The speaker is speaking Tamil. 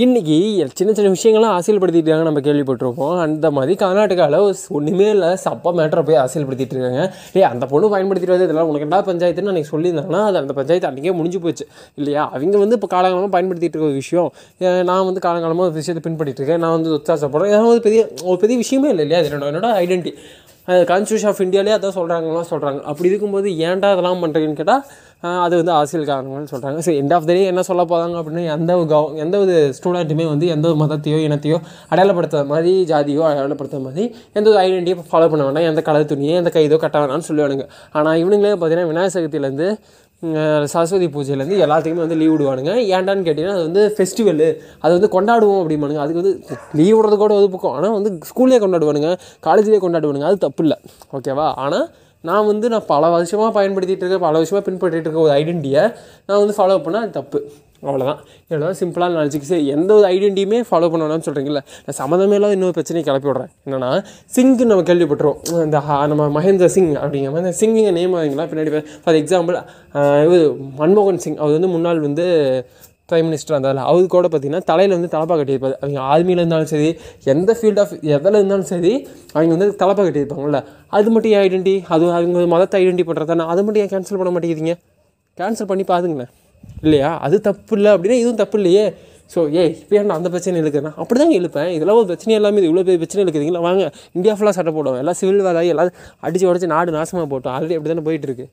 இன்றைக்கி சின்ன சின்ன விஷயங்கள்லாம் அரசியல்படுத்திட்டு நம்ம கேள்விப்பட்டிருப்போம். அந்த மாதிரி கர்நாடகாவில் ஒன்றுமே இல்லை சப்பா மேட்டரை போய் அரசியல்படுத்திட்டு இருக்காங்க. ஏ அந்த பொண்ணு பயன்படுத்திட்டு வந்து இதெல்லாம் உனக்கு என்ன பஞ்சாயத்துன்னு அன்றைக்கி சொல்லியிருந்தாங்கன்னா அது அந்த பஞ்சாயத்து அன்றைக்கே முடிஞ்சு போச்சு. இல்லையா? அவங்க வந்து இப்போ காலங்காலமாக பயன்படுத்திட்டு இருக்க விஷயம். நான் வந்து காலங்காலமாக ஒரு விஷயத்தை பின்பற்றிட்டு இருக்கேன். நான் வந்து உத்தாசப்படுறேன் இதெல்லாம் ஒரு பெரிய ஒரு பெரிய விஷயமே இல்லை இல்லையா? அது என்னோட என்னோட ஐடென்டி கான்ஸ்டியூஷன் ஆஃப் இந்தியாலே அதான் சொல்கிறாங்கலாம் சொல்கிறாங்க அப்படி இருக்கும்போது ஏன்டா அதெல்லாம் பண்ணுறீங்கன்னு கேட்டால் அது வந்து அரசியல் காரணங்கள்னு சொல்கிறாங்க சரி எண்ட் ஆஃப் த டே என்ன சொல்ல போகிறாங்க அப்படின்னா எந்த ஒரு கவ எந்த ஒரு ஸ்டூடெண்ட்டுமே வந்து எந்த ஒரு மதத்தையோ இனத்தையோ அடையாளப்படுத்துற மாதிரி ஜாதியோ அடையாளப்படுத்துற மாதிரி எந்த ஒரு ஐடென்டிட்டியை ஃபாலோ பண்ண வேண்டாம். எந்த கலர் துணியோ எந்த கைதோ கட்ட வேணாம்னு சொல்லுவானுங்க. ஆனால் இவனுங்களே பார்த்தீங்கன்னா விநாயகர் சதுர்த்தியிலேருந்து சரஸ்வதி பூஜையிலேருந்து எல்லாத்துக்குமே வந்து லீவ் விடுவானுங்க. ஏன்டான்னு கேட்டிங்கன்னா அது வந்து ஃபெஸ்டிவலு அது வந்து கொண்டாடுவோம் அப்படிம்பானுங்க. அதுக்கு வந்து லீவ் விடுறது கூட ஒரு பக்கம். ஆனால் வந்து ஸ்கூல்லேயே கொண்டாடுவானுங்க. காலேஜ்லேயே கொண்டாடுவானுங்க. அது தப்பு இல்லை. ஓகேவா ஆனால் நான் வந்து நான் பல வருஷமாக பயன்படுத்திகிட்டு இருக்கேன். பல வருஷமாக பின்பற்றிட்டு இருக்க ஒரு ஐடென்டிட்டியை நான் வந்து ஃபாலோ பண்ணால் அது தப்பு. அவ்வளோதான் என்னோட சிம்பிளாக நினச்சிக்கு சரி எந்த ஒரு ஐடென்டியுமே ஃபாலோ பண்ணணும்னு சொல்கிறீங்களா நான் சம்மந்தமே இல்லாத இன்னொரு பிரச்சனையை கிளப்பி விட்றேன். என்னன்னா சிங்கு நம்ம கேள்விப்பட்டுருவோம் இந்த நம்ம மகேந்திர சிங் அப்படிங்கிற மாதிரி சிங்கிங்க நேம் ஆகுங்களா பின்னாடி ஃபார் எக்ஸாம்பிள் இது மன்மோகன் சிங். அவர் வந்து முன்னாள் வந்து ப்ரைம் மினிஸ்டர் இருந்தாலும் அவரு கூட பார்த்தீங்கன்னா தலையில் வந்து தலப்பா கட்டியிருப்பாரு. அவங்க ஆர்மியில் இருந்தாலும் சரி எந்த ஃபீல்ட் ஆஃப் எதில் இருந்தாலும் சரி அவங்க வந்து தலப்பா கட்டியிருப்பாங்கல்ல. அது மட்டும் ஏன் ஐடென்டி அது அவங்க மதத்தை ஐடென்டி பண்ணுறது தானே அதை மட்டும் ஏன் கேன்சல் பண்ண மாட்டேங்கிறீங்க? கேன்சல் பண்ணி பாருங்களேன். இல்லையா? அது தப்பு இல்லை அப்படின்னா இதுவும் தப்பு இல்லையே ஸோ ஏய் இப்போ ஏன்டா அந்த பிரச்சனை இழுக்குறேன் அப்படி தான் இழுப்பேன் இதெல்லாம் ஒரு பிரச்சனை எல்லாமே இது இவ்வளோ பெரிய பிரச்சனை இருக்குதுங்களா வாங்க இந்தியா ஃபுல்லாக சட்டை போடுவோம். எல்லாம் சிவில் வேலை எல்லாம் அடித்து உடச்சி நாடு நாசமாக போட்டோம். ஆல்ரெடி அப்படி தானே போயிட்டுருக்கு